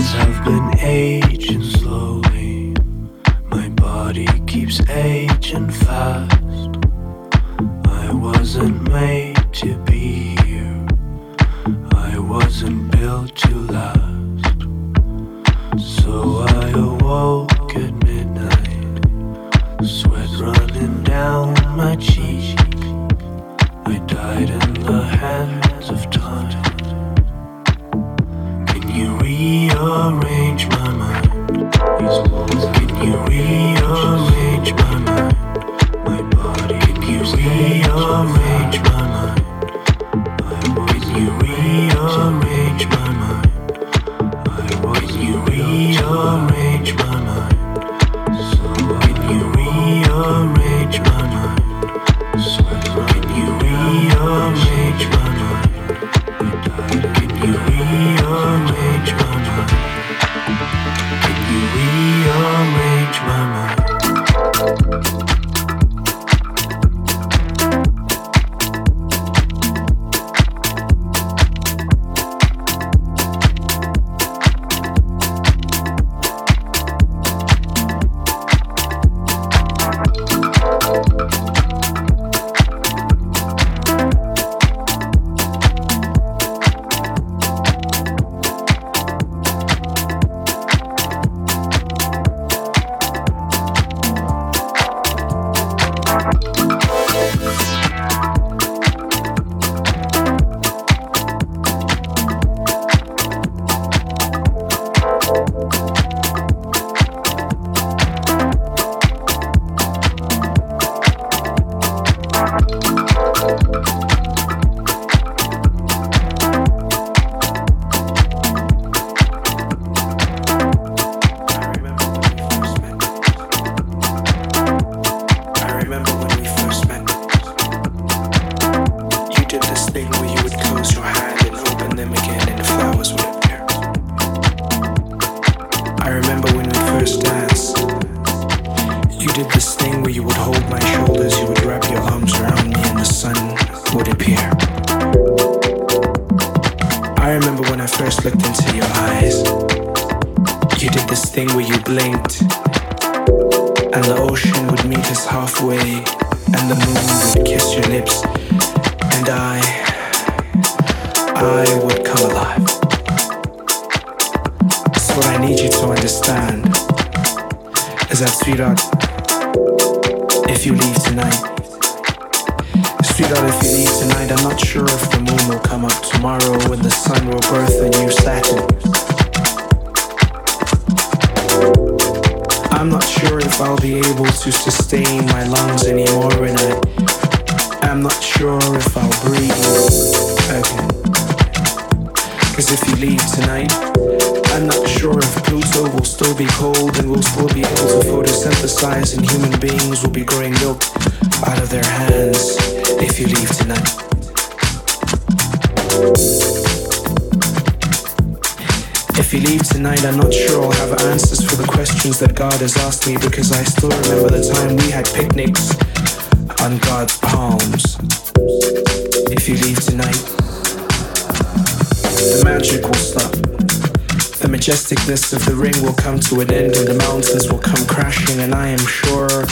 walls have been aging that God has asked me because I still remember the time we had picnics on God's palms. If you leave tonight, the magic will stop. The majesticness of the ring will come to an end and the mountains will come crashing, and I am sure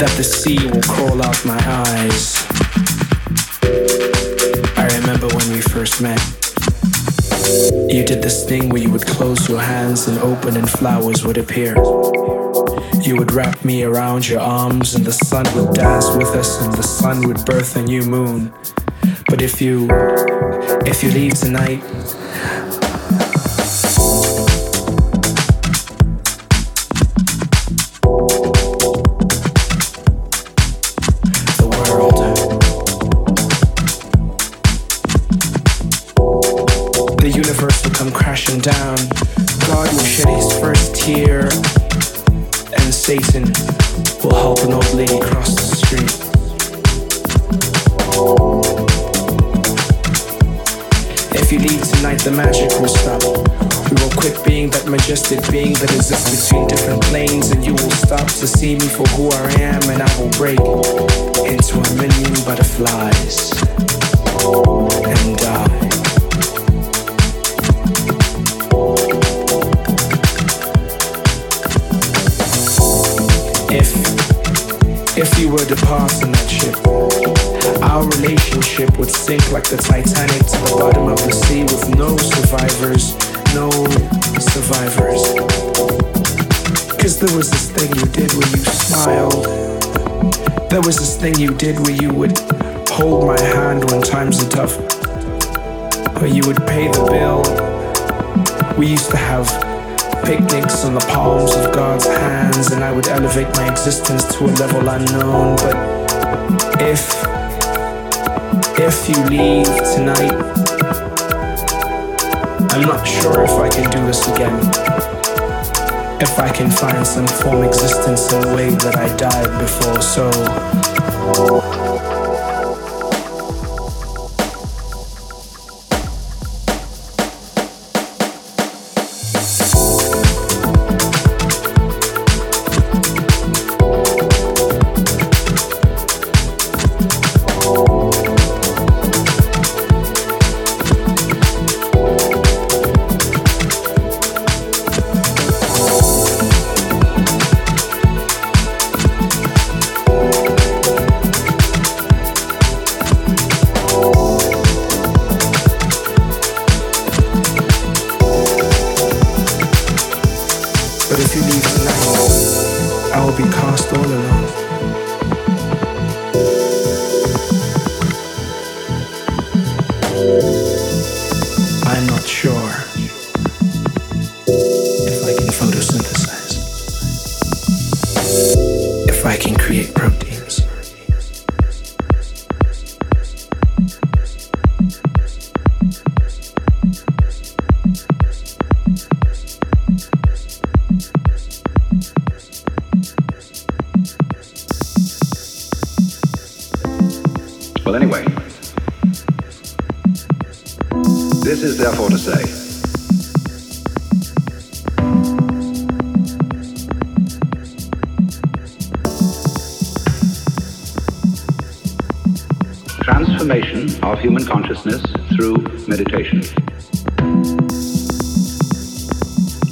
that the sea will crawl out my eyes. I remember when we first met. You did this thing where you would close your hands and open, and flowers would appear. You would wrap me around your arms, and the sun would dance with us, and the sun would birth a new moon. But if you, if you leave tonight, thing you did where you would hold my hand when times are tough. Where you would pay the bill. We used to have picnics on the palms of God's hands, and I would elevate my existence to a level unknown. But if, if you leave tonight, I'm not sure if I can do this again. If I can find some form existence in a way that I died before, so. Oh.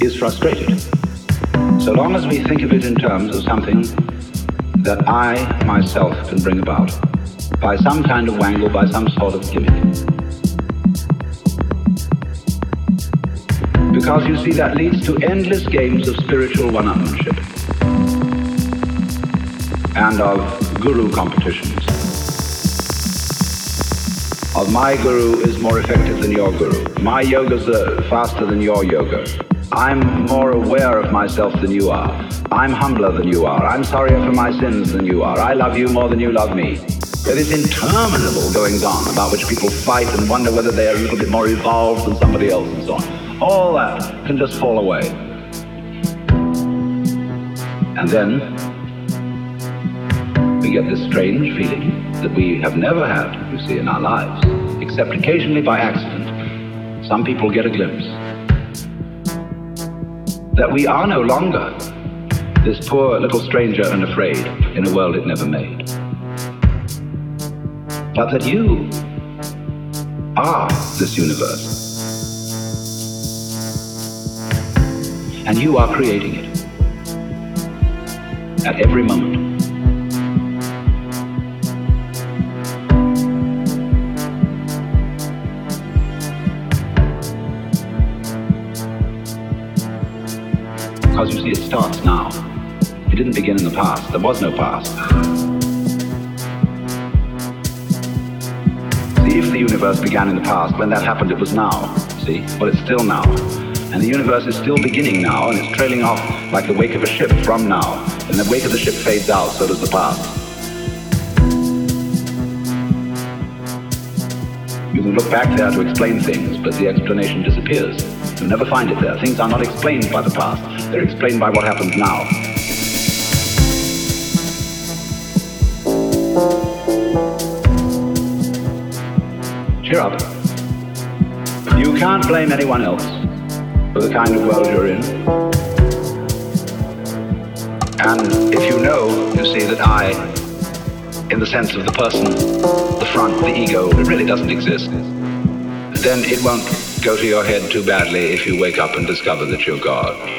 Is frustrated so long as we think of it in terms of something that I myself can bring about by some kind of wangle, by some sort of gimmick. Because you see, that leads to endless games of spiritual one upmanship and of guru competitions. Of my guru is more effective than your guru. My yoga's uh, faster than your yoga. I'm more aware of myself than you are. I'm humbler than you are. I'm sorrier for my sins than you are. I love you more than you love me. There is interminable goings on about which people fight and wonder whether they are a little bit more evolved than somebody else and so on. All that can just fall away. And then we get this strange feeling that we have never had, you see, in our lives, except occasionally by accident. Some people get a glimpse that we are no longer this poor little stranger and afraid in a world it never made but that you are this universe. And you are creating it at every moment. Because you see, it starts now. It didn't begin in the past. There was no past. See, if the universe began in the past, when that happened, it was now. See? Well, it's still now. And the universe is still beginning now, and it's trailing off like the wake of a ship from now. And the wake of the ship fades out, so does the past. You can look back there to explain things, but the explanation disappears. You'll never find it there. Things are not explained by the past, they're explained by what happens now. Cheer up. You can't blame anyone else for the kind of world you're in. And if you know, you see that I, in the sense of the person, the front, the ego, it really doesn't exist, then it won't go to your head too badly if you wake up and discover that you're God.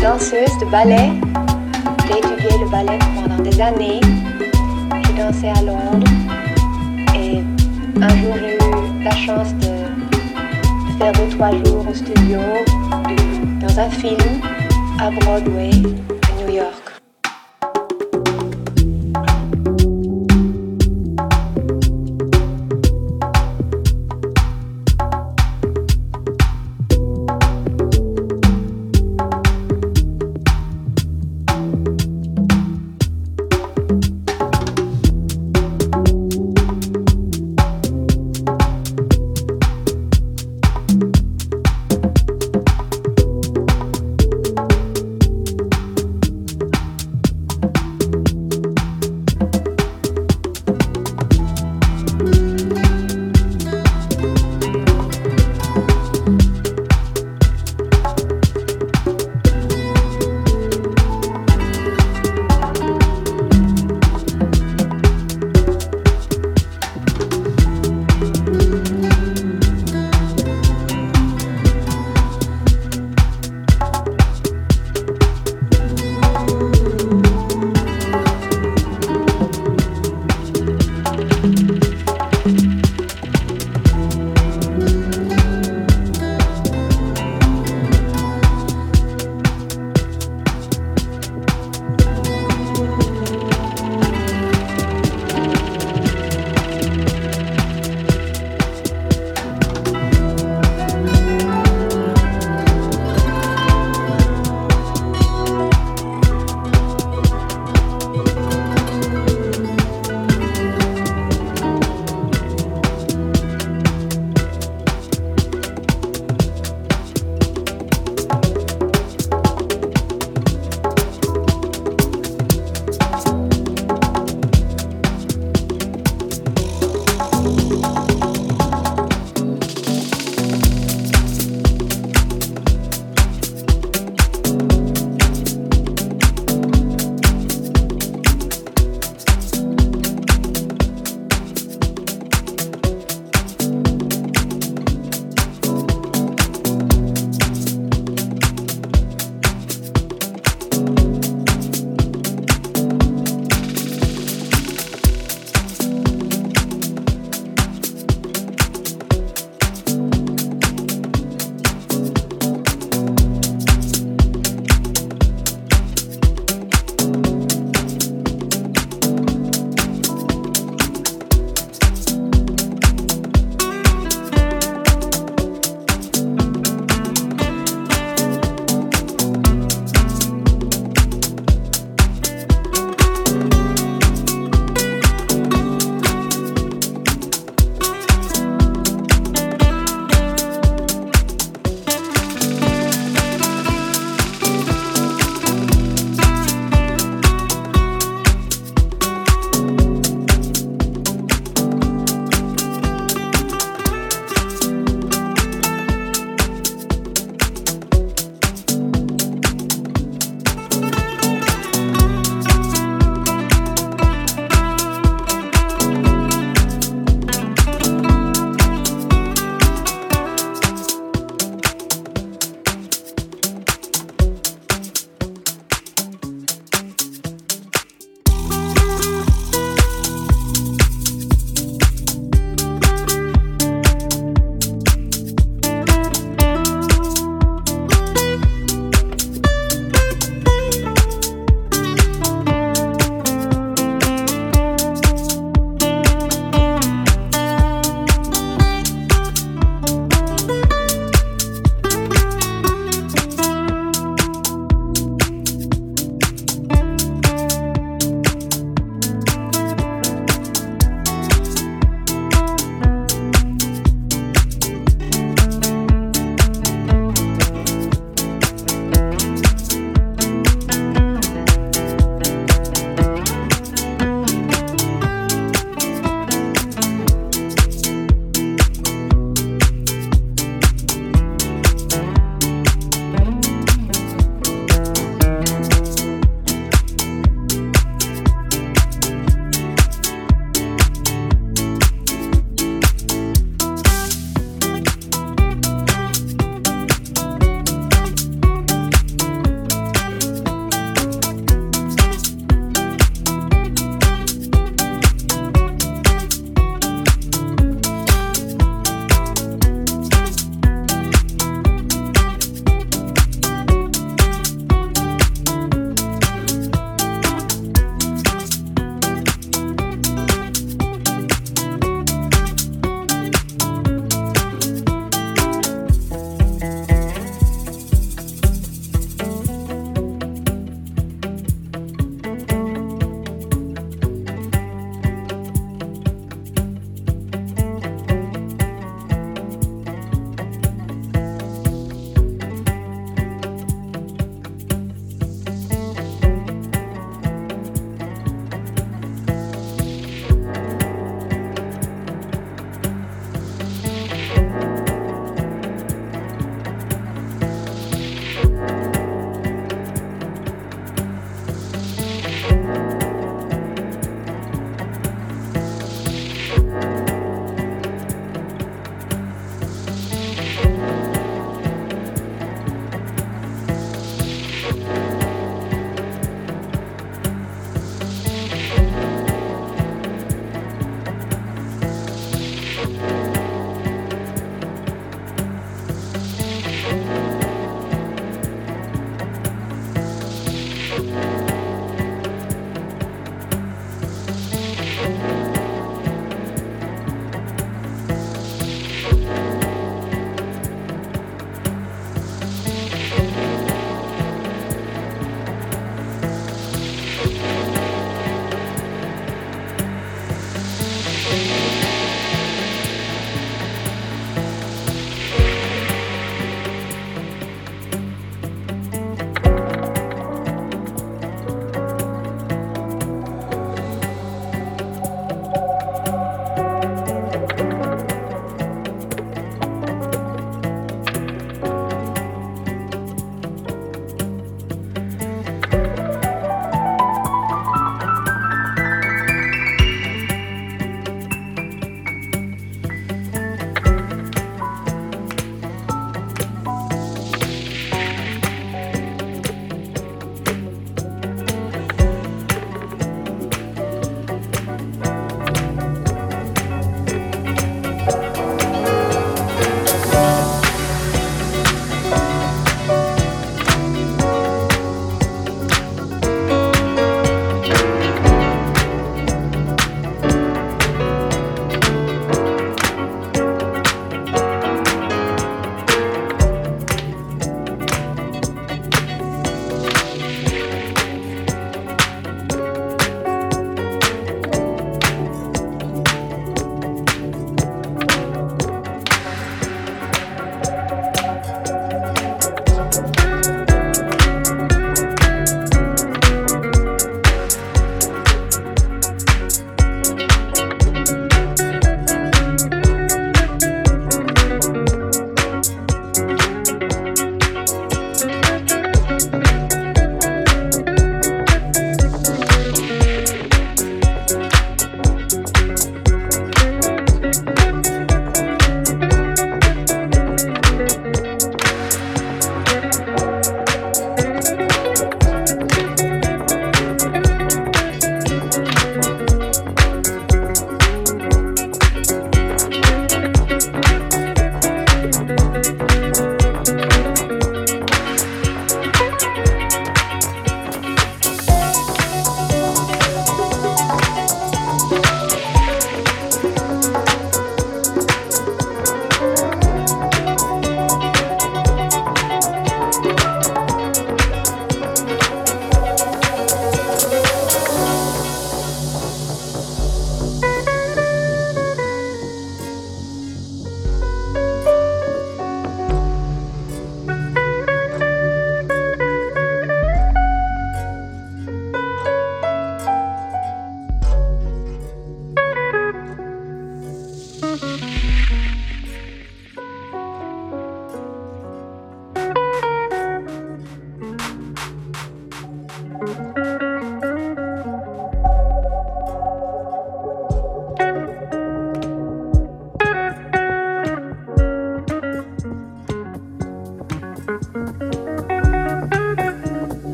Danseuse de ballet. J'ai étudié le ballet pendant des années. J'ai dansé à Londres. Et un jour, j'ai eu la chance de, faire deux, trois jours au studio dans un film à Broadway, à New York.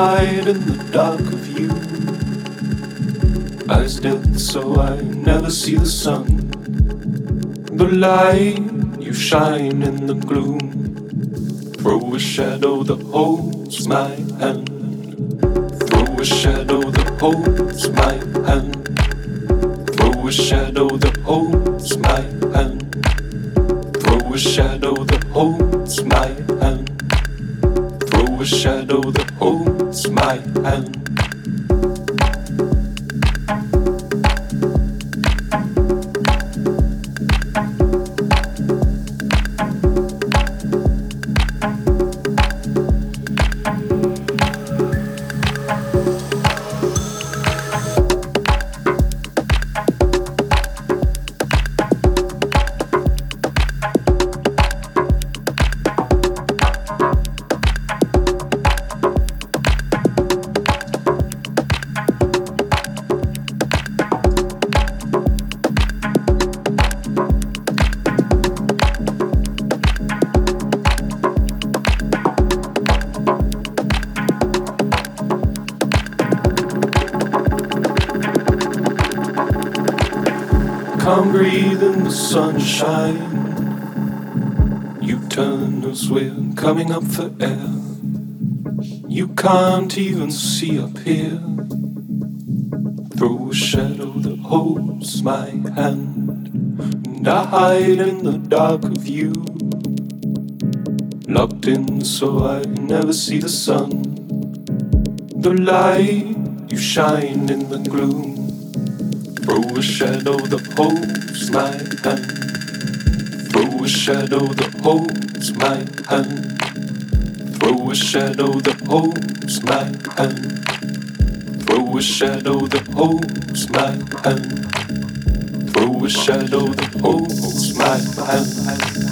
Hide in the dark of you. Eyes dim so I never see the sun. The light you shine in the gloom. Throw a shadow that holds my hand. Throw a shadow that holds my hand. Throw a shadow that holds my hand. Throw a shadow that holds my hand. A shadow that holds You turn as we're coming up for air. You can't even see up here. Throw a shadow that holds my hand. And I hide in the dark of you. Locked in so I never see the sun. The light you shine in the gloom. Throw a shadow that holds my hand. Shadow that holds my hand. Throw a shadow that holds my hand. Throw a shadow that holds my hand. Throw a shadow that holds my hand.